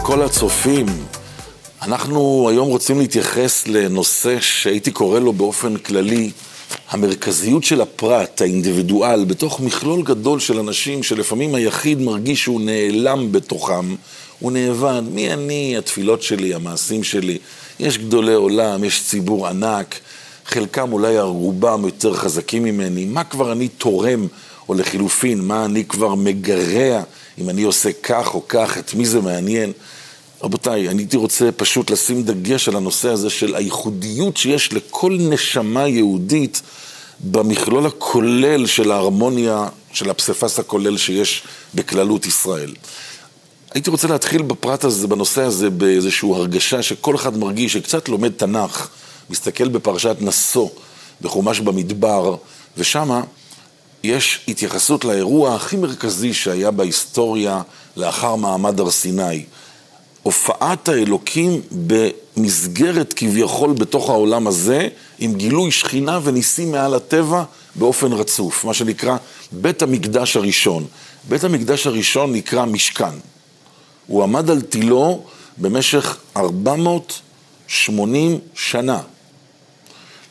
לכל הצופים. אנחנו היום רוצים להתייחס לנושא שהייתי קורא לו באופן כללי המרכזיות של הפרט, האינדיבידואל, בתוך מכלול גדול של אנשים שלפעמים היחיד מרגיש שהוא נעלם בתוכם, הוא נאבד, מי אני, התפילות שלי, המעשים שלי. יש גדולי עולם, יש ציבור ענק, חלקם אולי הרובם יותר חזקים ממני, מה כבר אני תורם, או לחילופין, מה אני כבר מגרע, אם אני עושה כך או כך, את מי זה מעניין. רבותיי, אני הייתי רוצה פשוט לשים דגש על הנושא הזה של הייחודיות שיש לכל נשמה יהודית במכלול הכולל של ההרמוניה, של הפסיפס הכולל שיש בכללות ישראל. הייתי רוצה להתחיל בפרט הזה, בנושא הזה, באיזושהי הרגשה שכל אחד מרגיש שקצת לומד תנ"ך, מסתכל בפרשת נשוא, בחומש במדבר, ושמה יש התייחסות לאירוע הכי מרכזי שהיה בהיסטוריה לאחר מעמד הר סיני. הופעת האלוקים במסגרת כביכול בתוך העולם הזה, עם גילוי שכינה וניסים מעל הטבע באופן רצוף, מה שנקרא בית המקדש הראשון. בית המקדש הראשון נקרא משכן. הוא עמד על תילו במשך 480 שנה.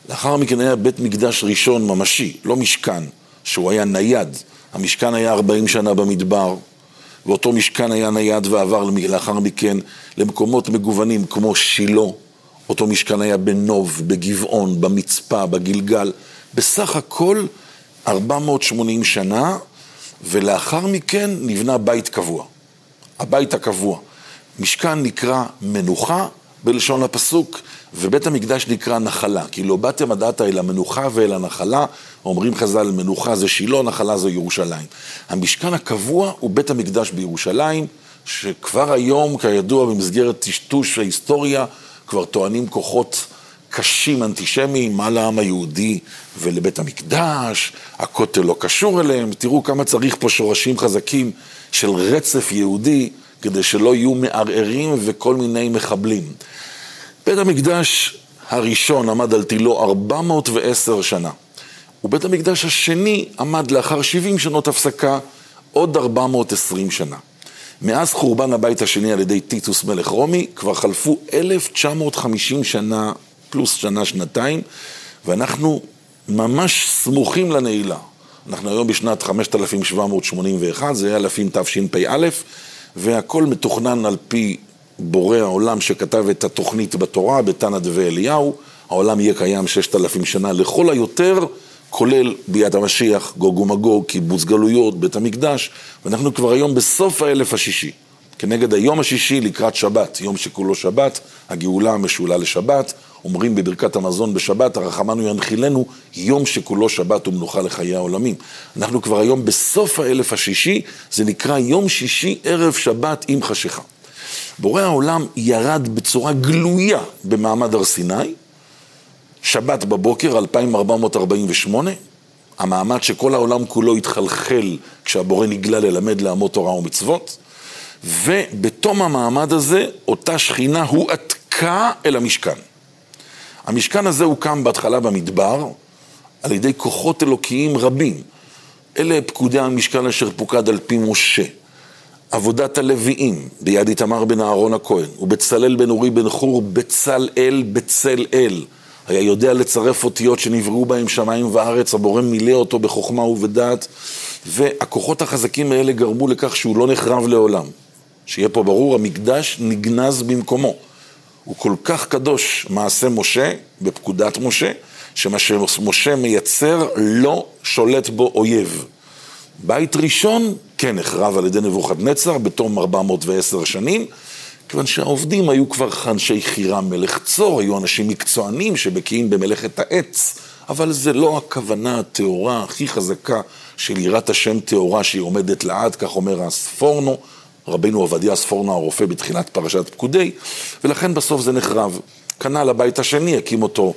לאחר מכן היה בית מקדש ראשון ממשי, לא משכן, שהוא היה נייד. המשכן היה 40 שנה במדבר, ואותו משכן היה נייד ועבר לאחר מכן למקומות מגוונים כמו שילה, אותו משכן היה בנוב, בגבעון, במצפה, בגלגל, בסך הכל 480 שנה, ולאחר מכן נבנה בית קבוע, הבית הקבוע. משכן נקרא מנוחה בלשון הפסוק, ובית המקדש נקרא נחלה, כי לא באתם עדת אל המנוחה ואל הנחלה, אומרים חז"ל, מנוחה זה שילה, נחלה זה ירושלים. המשכן הקבוע הוא בית המקדש בירושלים, שכבר היום, כידוע, במסגרת טשטוש ההיסטוריה, כבר טוענים כוחות קשים אנטישמיים מה לעם היהודי ולבית המקדש, הכותל לא קשור אליהם, תראו כמה צריך פה שורשים חזקים של רצף יהודי, כדי שלא יהיו מערערים וכל מיני מחבלים. בית המקדש הראשון עמד על תילו 410 שנה, ובית המקדש השני עמד לאחר 70 שנות הפסקה עוד 420 שנה. מאז חורבן הבית השני על ידי טיטוס מלך רומי, כבר חלפו 1950 שנה, פלוס שנה-שנתיים, ואנחנו ממש סמוכים לנעילה. אנחנו היום בשנת 5781, זה היה אלפים תשפ"א, והכל מתוכנן על פי בורא העולם שכתב את התוכנית בתורה, בתנא דבי אליהו, העולם יהיה קיים ששת אלפים שנה לכל היותר, כולל ביד המשיח, גוג ומגוג, קיבוץ גלויות, בית המקדש, ואנחנו כבר היום בסוף האלף השישי. כנגד היום השישי לקראת שבת, יום שכולו שבת, הגאולה משולה לשבת, אומרים בברכת המזון בשבת, הרחמנו ינחילנו, יום שכולו שבת ומנוחה לחיי העולמים. אנחנו כבר היום בסוף האלף השישי, זה נקרא יום שישי ערב שבת עם חשיכה. בורא העולם ירד בצורה גלויה במעמד הר סיני, שבת בבוקר, 2448, המעמד שכל העולם כולו התחלחל כשהבורא נגלה ללמד לעמוד תורה ומצוות, ובתום המעמד הזה, אותה שכינה הועתקה אל המשכן. המשכן הזה הוקם בהתחלה במדבר, על ידי כוחות אלוקיים רבים. אלה פקודי המשכן אשר פוקד על פי משה. עבודת הלוויים ביד איתמר בן אהרון הכהן, ובצלאל בן אורי בן חור, בצלאל בצל אל. היה יודע לצרף אותיות שנבראו בהם שמיים וארץ, הבורא מילא אותו בחוכמה ובדעת, והכוחות החזקים האלה גרמו לכך שהוא לא נחרב לעולם. שיהיה פה ברור, המקדש נגנז במקומו. הוא כל כך קדוש, מעשה משה, בפקודת משה, שמה שמשה מייצר לא שולט בו אויב. בית ראשון, כן, נחרב על ידי נבוכדנצר בתום 410 שנים, כיוון שהעובדים היו כבר אנשי חירם מלך צור, היו אנשים מקצוענים שבקיאים במלאכת העץ, אבל זה לא הכוונה הטהורה הכי חזקה של יראת השם טהורה שהיא עומדת לעד, כך אומר הספורנו, רבינו עובדיה ספורנו הרופא בתחילת פרשת פקודי, ולכן בסוף זה נחרב. כנ"ל הבית השני, הקים אותו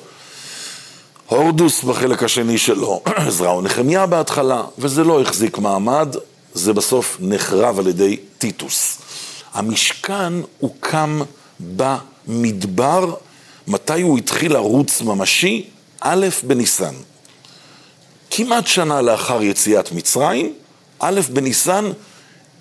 הורדוס בחלק השני שלו, עזרא ונחמיה בהתחלה, וזה לא החזיק מעמד, זה בסוף נחרב על ידי טיטוס. המשכן הוקם במדבר, מתי הוא התחיל לרוץ ממשי? א' בניסן. כמעט שנה לאחר יציאת מצרים, א' בניסן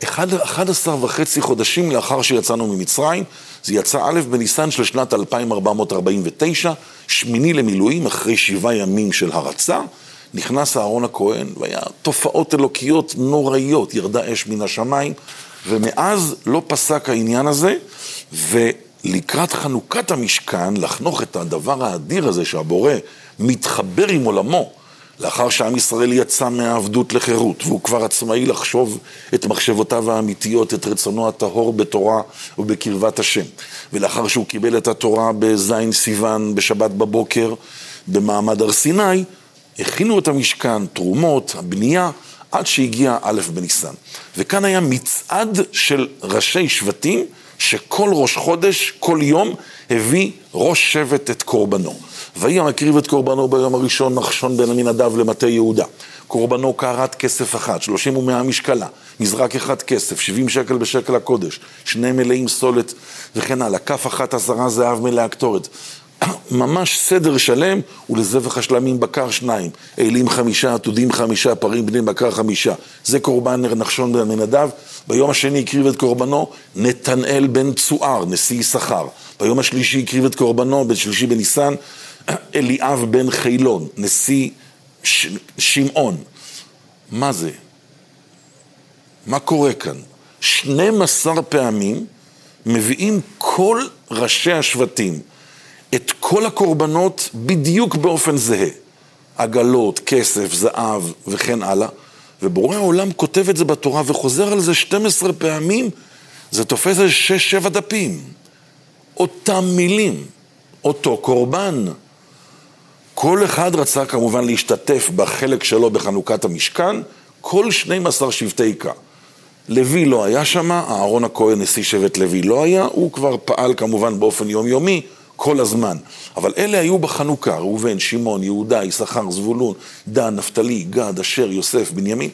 11 וחצי חודשים לאחר שיצאנו ממצרים, זה יצא א' בניסן של שנת 2449, שמיני למילואים, אחרי שבעה ימים של הרצה, נכנס אהרון הכהן, והיה תופעות אלוקיות נוראיות, ירדה אש מן השמיים, ומאז לא פסק העניין הזה, ולקראת חנוכת המשכן, לחנוך את הדבר האדיר הזה שהבורא מתחבר עם עולמו, לאחר שעם ישראל יצא מהעבדות לחירות, והוא כבר עצמאי לחשוב את מחשבותיו האמיתיות, את רצונו הטהור בתורה ובקרבת השם. ולאחר שהוא קיבל את התורה בזין סיוון, בשבת בבוקר, במעמד הר סיני, הכינו את המשכן, תרומות, הבנייה, עד שהגיע א' בניסן. וכאן היה מצעד של ראשי שבטים, שכל ראש חודש, כל יום, הביא ראש שבט את קורבנו. ויהי המקריב את קורבנו ביום הראשון נחשון בן עמינדב למטה יהודה. קורבנו קערת כסף אחת, שלושים ומאה משקלה, מזרק אחד כסף, שבעים שקל בשקל הקודש, שני מלאים סולת וכן הלאה, כף אחת עשרה זהב מלאה קטורת. ממש סדר שלם, ולזבח השלמים בקר שניים, אלים חמישה, עתודים חמישה, פרים בני בקר חמישה. זה קורבן נחשון בן עמינדב. ביום השני הקריב את קורבנו נתנאל בן צוער, נשיא יששכר. ביום השלישי הקריב את קורבנו, בשלישי בניסן, אליאב בן חילון, נשיא. שמעון. מה זה? מה קורה כאן? 12 פעמים מביאים כל ראשי השבטים את כל הקורבנות בדיוק באופן זהה. עגלות, כסף, זהב וכן הלאה. ובורא העולם כותב את זה בתורה וחוזר על זה 12 פעמים, זה תופס איזה 6-7 דפים. אותם מילים, אותו קורבן. כל אחד רצה כמובן להשתתף בחלק שלו בחנוכת המשכן, כל 12 שבטי איכה. לוי לא היה שם, אהרון הכהן, נשיא שבט לוי לא היה, הוא כבר פעל כמובן באופן יומיומי כל הזמן. אבל אלה היו בחנוכה, ראובן, שמעון, יהודה, יששכר, זבולון, דן, נפתלי, גד, אשר, יוסף, בנימין.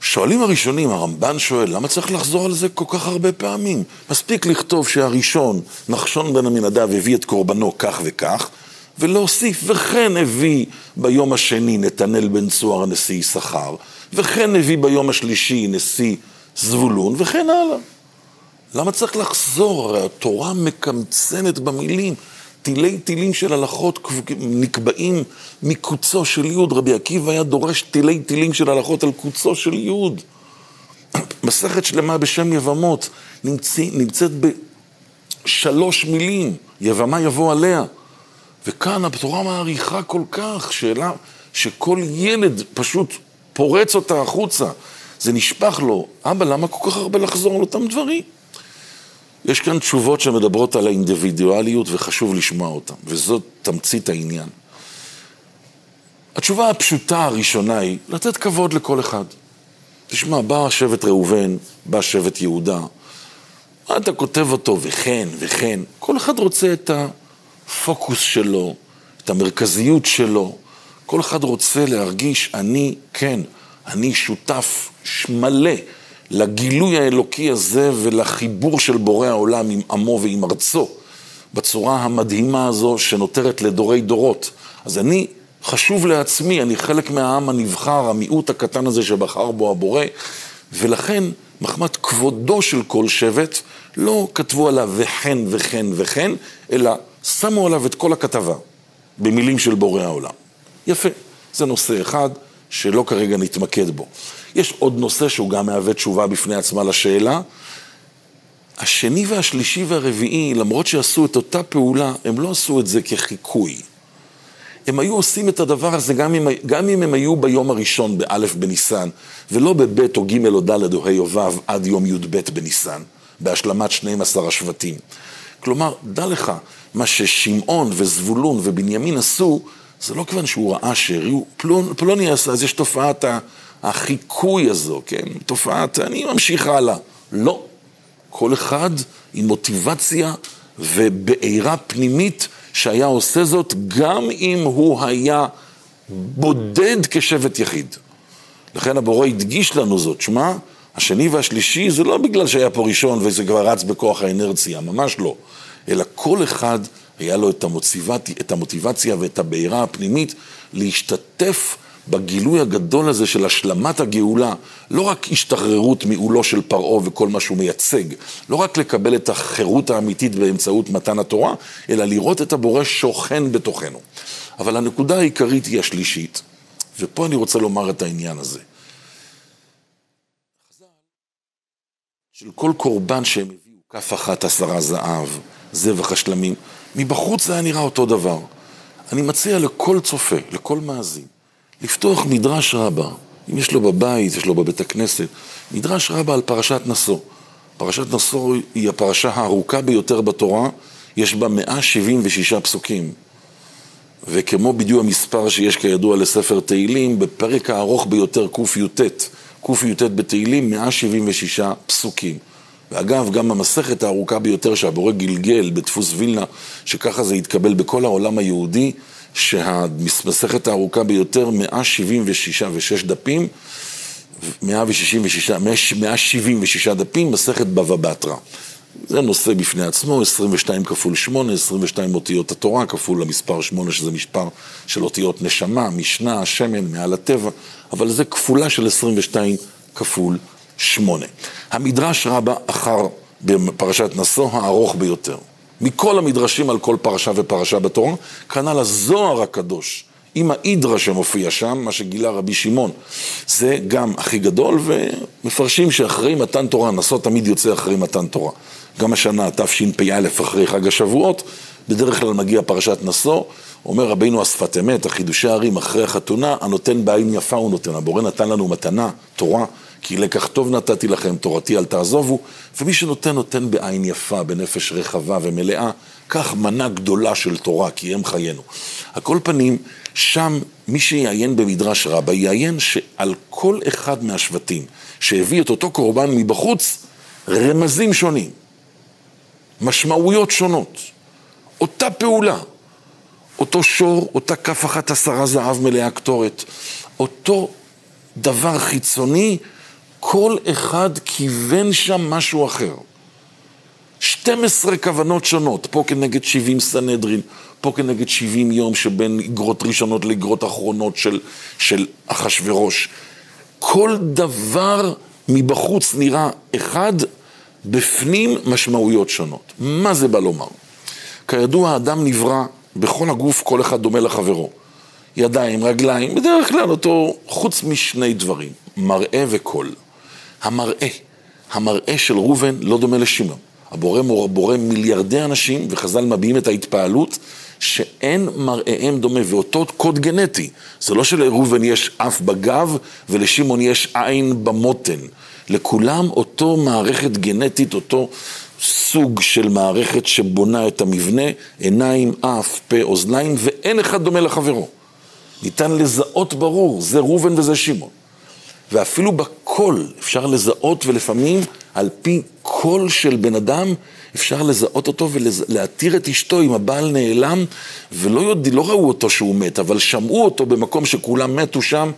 שואלים הראשונים, הרמב"ן שואל, למה צריך לחזור על זה כל כך הרבה פעמים? מספיק לכתוב שהראשון, נחשון בן עמינדב, הביא את קורבנו כך וכך, ולהוסיף, וכן הביא ביום השני נתנאל בן צוהר הנשיא יששכר, וכן הביא ביום השלישי נשיא זבולון, וכן הלאה. למה צריך לחזור? הרי התורה מקמצנת במילים. תילי תילים של הלכות נקבעים מקוצו של יוד. רבי עקיבא היה דורש תילי תילים של הלכות על קוצו של יוד. מסכת שלמה בשם יבמות נמצא, נמצאת בשלוש מילים, יבמה יבוא עליה. וכאן התורה מעריכה כל כך, שאלה שכל ילד פשוט פורץ אותה החוצה. זה נשפך לו, אבא, למה כל כך הרבה לחזור על אותם דברים? יש כאן תשובות שמדברות על האינדיבידואליות וחשוב לשמוע אותן, וזאת תמצית העניין. התשובה הפשוטה הראשונה היא לתת כבוד לכל אחד. תשמע, בא שבט ראובן, בא שבט יהודה, אתה כותב אותו וכן וכן, כל אחד רוצה את הפוקוס שלו, את המרכזיות שלו, כל אחד רוצה להרגיש, אני, כן, אני שותף מלא לגילוי האלוקי הזה ולחיבור של בורא העולם עם עמו ועם ארצו, בצורה המדהימה הזו שנותרת לדורי דורות. אז אני, חשוב לעצמי, אני חלק מהעם הנבחר, המיעוט הקטן הזה שבחר בו הבורא, ולכן, מחמת כבודו של כל שבט, לא כתבו עליו וכן וכן וכן, אלא שמו עליו את כל הכתבה, במילים של בורא העולם. יפה, זה נושא אחד שלא כרגע נתמקד בו. יש עוד נושא שהוא גם מהווה תשובה בפני עצמה לשאלה. השני והשלישי והרביעי, למרות שעשו את אותה פעולה, הם לא עשו את זה כחיקוי. הם היו עושים את הדבר הזה גם אם, גם אם הם היו ביום הראשון באלף בניסן, ולא בבית או ג' או ד' או ה' או ו' עד יום י"ב בניסן, בהשלמת 12 השבטים. כלומר, דע לך, מה ששמעון וזבולון ובנימין עשו, זה לא כיוון שהוא ראה שהריעו, פלוני פלונ, עשה, אז יש תופעת החיקוי הזו, כן? תופעת, אני ממשיך הלאה. לא. כל אחד עם מוטיבציה ובעירה פנימית שהיה עושה זאת גם אם הוא היה בודד כשבט יחיד. לכן הבורא הדגיש לנו זאת, שמע, השני והשלישי זה לא בגלל שהיה פה ראשון וזה כבר רץ בכוח האנרציה, ממש לא. אלא כל אחד היה לו את המוטיבציה, את המוטיבציה ואת הבעירה הפנימית להשתתף בגילוי הגדול הזה של השלמת הגאולה, לא רק השתחררות מעולו של פרעה וכל מה שהוא מייצג, לא רק לקבל את החירות האמיתית באמצעות מתן התורה, אלא לראות את הבורא שוכן בתוכנו. אבל הנקודה העיקרית היא השלישית, ופה אני רוצה לומר את העניין הזה. של כל קורבן שהם הביאו, כף אחת עשרה זהב, זבח השלמים, מבחוץ זה היה נראה אותו דבר. אני מציע לכל צופה, לכל מאזין, לפתוח מדרש רבה, אם יש לו בבית, יש לו בבית הכנסת, מדרש רבה על פרשת נשוא. פרשת נשוא היא הפרשה הארוכה ביותר בתורה, יש בה 176 פסוקים. וכמו בדיוק המספר שיש כידוע לספר תהילים, בפרק הארוך ביותר, קי"ט, קי"ט בתהילים, 176 פסוקים. ואגב, גם המסכת הארוכה ביותר שהבורא גלגל בדפוס וילנה, שככה זה התקבל בכל העולם היהודי, שהמסכת הארוכה ביותר, 176 ושש דפים, 166, 176 דפים, מסכת בבא בתרא. זה נושא בפני עצמו, 22 כפול 8, 22 אותיות התורה, כפול המספר 8, שזה מספר של אותיות נשמה, משנה, שמן, מעל הטבע, אבל זה כפולה של 22 כפול 8. המדרש רבה אחר בפרשת נשוא הארוך ביותר. מכל המדרשים על כל פרשה ופרשה בתורה, כנ"ל הזוהר הקדוש. עם האידרה שמופיע שם, מה שגילה רבי שמעון, זה גם הכי גדול, ומפרשים שאחרי מתן תורה, נשוא תמיד יוצא אחרי מתן תורה. גם השנה, תשפ"א, אחרי חג השבועות, בדרך כלל מגיע פרשת נשוא, אומר רבינו השפת אמת, החידושי הערים אחרי החתונה, הנותן בעין יפה הוא נותן. הבורא נתן לנו מתנה, תורה, כי לקח טוב נתתי לכם, תורתי אל תעזובו, ומי שנותן, נותן בעין יפה, בנפש רחבה ומלאה, כך מנה גדולה של תורה, כי הם חיינו. על כל פנים, שם מי שיעיין במדרש רבה, יעיין שעל כל אחד מהשבטים שהביא את אותו קורבן מבחוץ, רמזים שונים, משמעויות שונות, אותה פעולה, אותו שור, אותה כף אחת עשרה זהב מלאה קטורת, אותו דבר חיצוני, כל אחד כיוון שם משהו אחר. 12 כוונות שונות, פה כנגד 70 סנהדרין, פה כנגד 70 יום שבין אגרות ראשונות לאגרות אחרונות של, של אחשורוש. כל דבר מבחוץ נראה אחד, בפנים משמעויות שונות. מה זה בא לומר? כידוע, האדם נברא בכל הגוף, כל אחד דומה לחברו. ידיים, רגליים, בדרך כלל אותו, חוץ משני דברים, מראה וקול. המראה, המראה של ראובן לא דומה לשמעון. הבורא בורא מיליארדי אנשים, וחז"ל מביעים את ההתפעלות, שאין מראיהם דומה, ואותו קוד גנטי. זה לא שלראובן יש אף בגב ולשמעון יש עין במותן. לכולם אותו מערכת גנטית, אותו סוג של מערכת שבונה את המבנה, עיניים, אף, פה, אוזניים, ואין אחד דומה לחברו. ניתן לזהות ברור, זה ראובן וזה שמעון. ואפילו בקול אפשר לזהות ולפעמים על פי קול של בן אדם אפשר לזהות אותו ולהתיר את אשתו אם הבעל נעלם ולא יודע, לא ראו אותו שהוא מת, אבל שמעו אותו במקום שכולם מתו שם,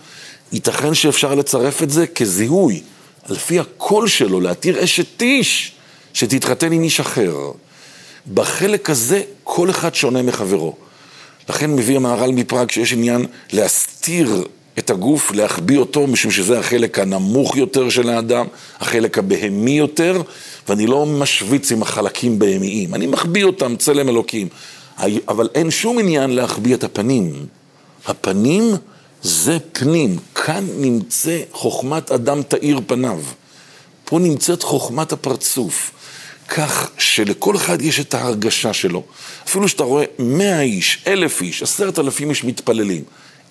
ייתכן שאפשר לצרף את זה כזיהוי, לפי הקול שלו, להתיר אשת איש שתתחתן עם איש אחר. בחלק הזה כל אחד שונה מחברו. לכן מביא המהר"ל מפראג שיש עניין להסתיר את הגוף, להחביא אותו, משום שזה החלק הנמוך יותר של האדם, החלק הבהמי יותר, ואני לא משוויץ עם החלקים בהמיים, אני מחביא אותם, צלם אלוקים. אבל אין שום עניין להחביא את הפנים. הפנים זה פנים, כאן נמצא חוכמת אדם תאיר פניו. פה נמצאת חוכמת הפרצוף. כך שלכל אחד יש את ההרגשה שלו. אפילו שאתה רואה מאה איש, אלף איש, עשרת אלפים איש מתפללים.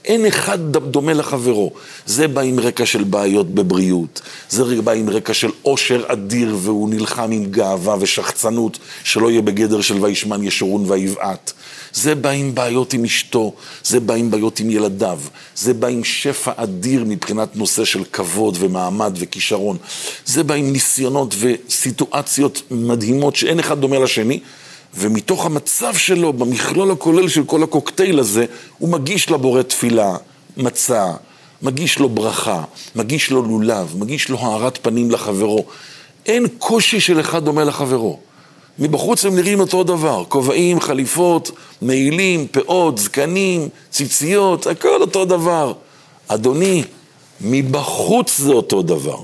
אין אחד דומה לחברו. זה בא עם רקע של בעיות בבריאות, זה בא עם רקע של עושר אדיר והוא נלחם עם גאווה ושחצנות, שלא יהיה בגדר של וישמן ישורון ויבעט. זה בא עם בעיות עם אשתו, זה בא עם בעיות עם ילדיו, זה בא עם שפע אדיר מבחינת נושא של כבוד ומעמד וכישרון. זה בא עם ניסיונות וסיטואציות מדהימות שאין אחד דומה לשני. ומתוך המצב שלו, במכלול הכולל של כל הקוקטייל הזה, הוא מגיש לבורא תפילה, מצה, מגיש לו ברכה, מגיש לו לולב, מגיש לו הארת פנים לחברו. אין קושי של אחד דומה לחברו. מבחוץ הם נראים אותו דבר, כובעים, חליפות, מעילים, פאות, זקנים, ציציות, הכל אותו דבר. אדוני, מבחוץ זה אותו דבר.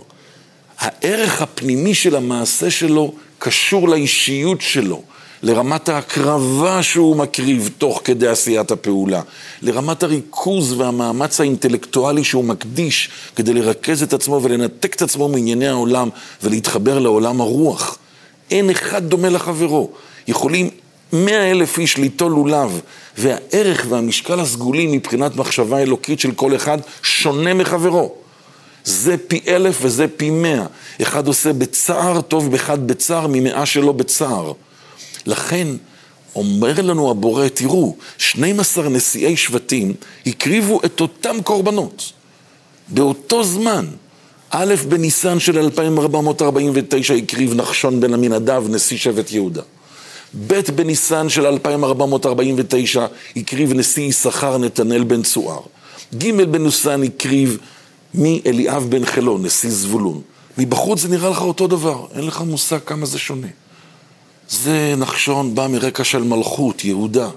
הערך הפנימי של המעשה שלו קשור לאישיות שלו, לרמת ההקרבה שהוא מקריב תוך כדי עשיית הפעולה, לרמת הריכוז והמאמץ האינטלקטואלי שהוא מקדיש כדי לרכז את עצמו ולנתק את עצמו מענייני העולם ולהתחבר לעולם הרוח. אין אחד דומה לחברו. יכולים מאה אלף איש ליטול לולב, והערך והמשקל הסגולי מבחינת מחשבה אלוקית של כל אחד שונה מחברו. זה פי אלף וזה פי מאה. אחד עושה בצער טוב באחד בצער ממאה שלו בצער. לכן אומר לנו הבורא, תראו, 12 נשיאי שבטים הקריבו את אותם קורבנות. באותו זמן, א' בניסן של 2449 הקריב נחשון בן עמינדב, נשיא שבט יהודה. ב' בניסן של 2449 הקריב נשיא יששכר נתנאל בן צוער. ג' בניסן הקריב מאליאב בן חלון, נשיא זבולון. מבחוץ זה נראה לך אותו דבר, אין לך מושג כמה זה שונה. זה נחשון בא מרקע של מלכות, יהודה.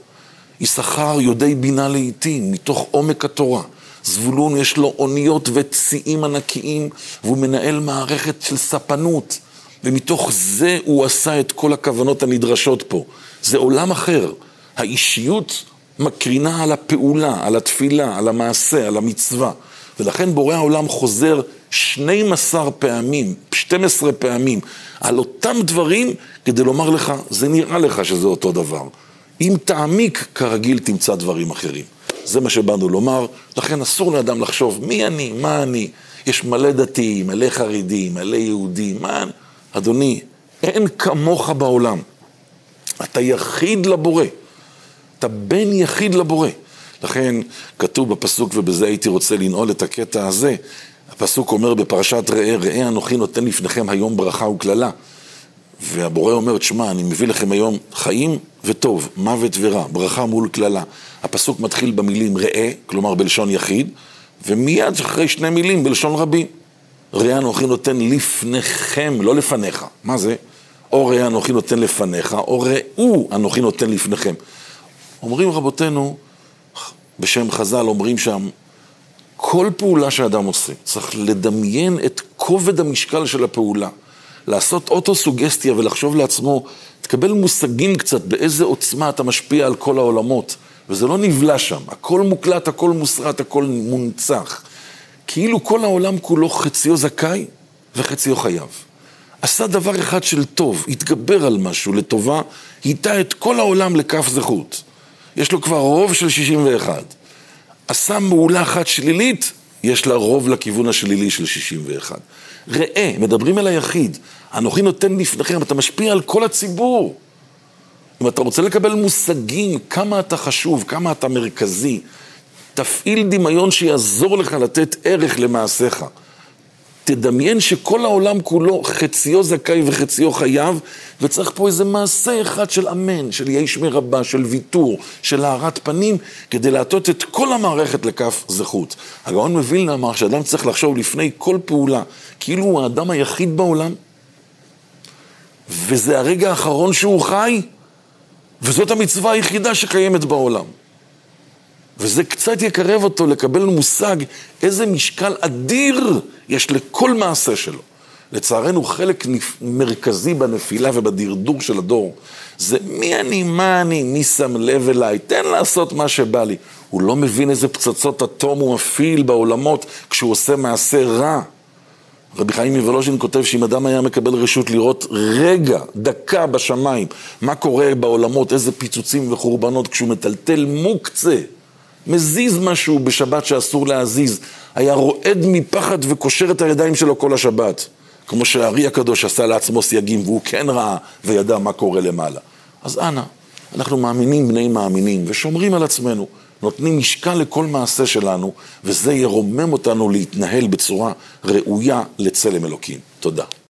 יששכר יודעי בינה לעיתים, מתוך עומק התורה. זבולון יש לו אוניות וציאים ענקיים, והוא מנהל מערכת של ספנות. ומתוך זה הוא עשה את כל הכוונות הנדרשות פה. זה עולם אחר. האישיות מקרינה על הפעולה, על התפילה, על המעשה, על המצווה. ולכן בורא העולם חוזר 12 פעמים, 12 פעמים, על אותם דברים, כדי לומר לך, זה נראה לך שזה אותו דבר. אם תעמיק, כרגיל תמצא דברים אחרים. זה מה שבאנו לומר, לכן אסור לאדם לחשוב, מי אני, מה אני. יש מלא דתיים, מלא חרדים, מלא יהודים, מה אני... אדוני, אין כמוך בעולם. אתה יחיד לבורא. אתה בן יחיד לבורא. לכן כתוב בפסוק, ובזה הייתי רוצה לנעול את הקטע הזה, הפסוק אומר בפרשת ראה, ראה אנוכי נותן לפניכם היום ברכה וקללה. והבורא אומר, תשמע, אני מביא לכם היום חיים וטוב, מוות ורע, ברכה מול קללה. הפסוק מתחיל במילים ראה, כלומר בלשון יחיד, ומיד אחרי שני מילים בלשון רבים. ראה אנוכי נותן לפניכם, לא לפניך. מה זה? או ראה אנוכי נותן לפניך, או ראו אנוכי נותן לפניכם. אומרים רבותינו, בשם חז"ל, אומרים שם, כל פעולה שאדם עושה, צריך לדמיין את כובד המשקל של הפעולה. לעשות אוטוסוגסטיה ולחשוב לעצמו, תקבל מושגים קצת באיזה עוצמה אתה משפיע על כל העולמות. וזה לא נבלע שם, הכל מוקלט, הכל מוסרט, הכל מונצח. כאילו כל העולם כולו חציו זכאי וחציו חייב. עשה דבר אחד של טוב, התגבר על משהו לטובה, היטה את כל העולם לכף זכות. יש לו כבר רוב של 61. עשה מעולה אחת שלילית, יש לה רוב לכיוון השלילי של 61. ראה, מדברים אל היחיד, אנוכי נותן לפניכם, אתה משפיע על כל הציבור. אם אתה רוצה לקבל מושגים כמה אתה חשוב, כמה אתה מרכזי, תפעיל דמיון שיעזור לך לתת ערך למעשיך. תדמיין שכל העולם כולו חציו זכאי וחציו חייב, וצריך פה איזה מעשה אחד של אמן, של יש מרבה, של ויתור, של הארת פנים, כדי להטות את כל המערכת לכף זכות. הגאון מווילנה אמר שאדם צריך לחשוב לפני כל פעולה, כאילו הוא האדם היחיד בעולם, וזה הרגע האחרון שהוא חי, וזאת המצווה היחידה שקיימת בעולם. וזה קצת יקרב אותו לקבל מושג איזה משקל אדיר יש לכל מעשה שלו. לצערנו חלק מרכזי בנפילה ובדרדור של הדור זה מי אני, מה אני, מי שם לב אליי, תן לעשות מה שבא לי. הוא לא מבין איזה פצצות אטום הוא מפעיל בעולמות כשהוא עושה מעשה רע. רבי חיים מוולוז'ין כותב שאם אדם היה מקבל רשות לראות רגע, דקה בשמיים, מה קורה בעולמות, איזה פיצוצים וחורבנות כשהוא מטלטל מוקצה מזיז משהו בשבת שאסור להזיז, היה רועד מפחד וקושר את הידיים שלו כל השבת. כמו שהארי הקדוש עשה לעצמו סייגים, והוא כן ראה וידע מה קורה למעלה. אז אנא, אנחנו מאמינים בני מאמינים ושומרים על עצמנו, נותנים משקל לכל מעשה שלנו, וזה ירומם אותנו להתנהל בצורה ראויה לצלם אלוקים. תודה.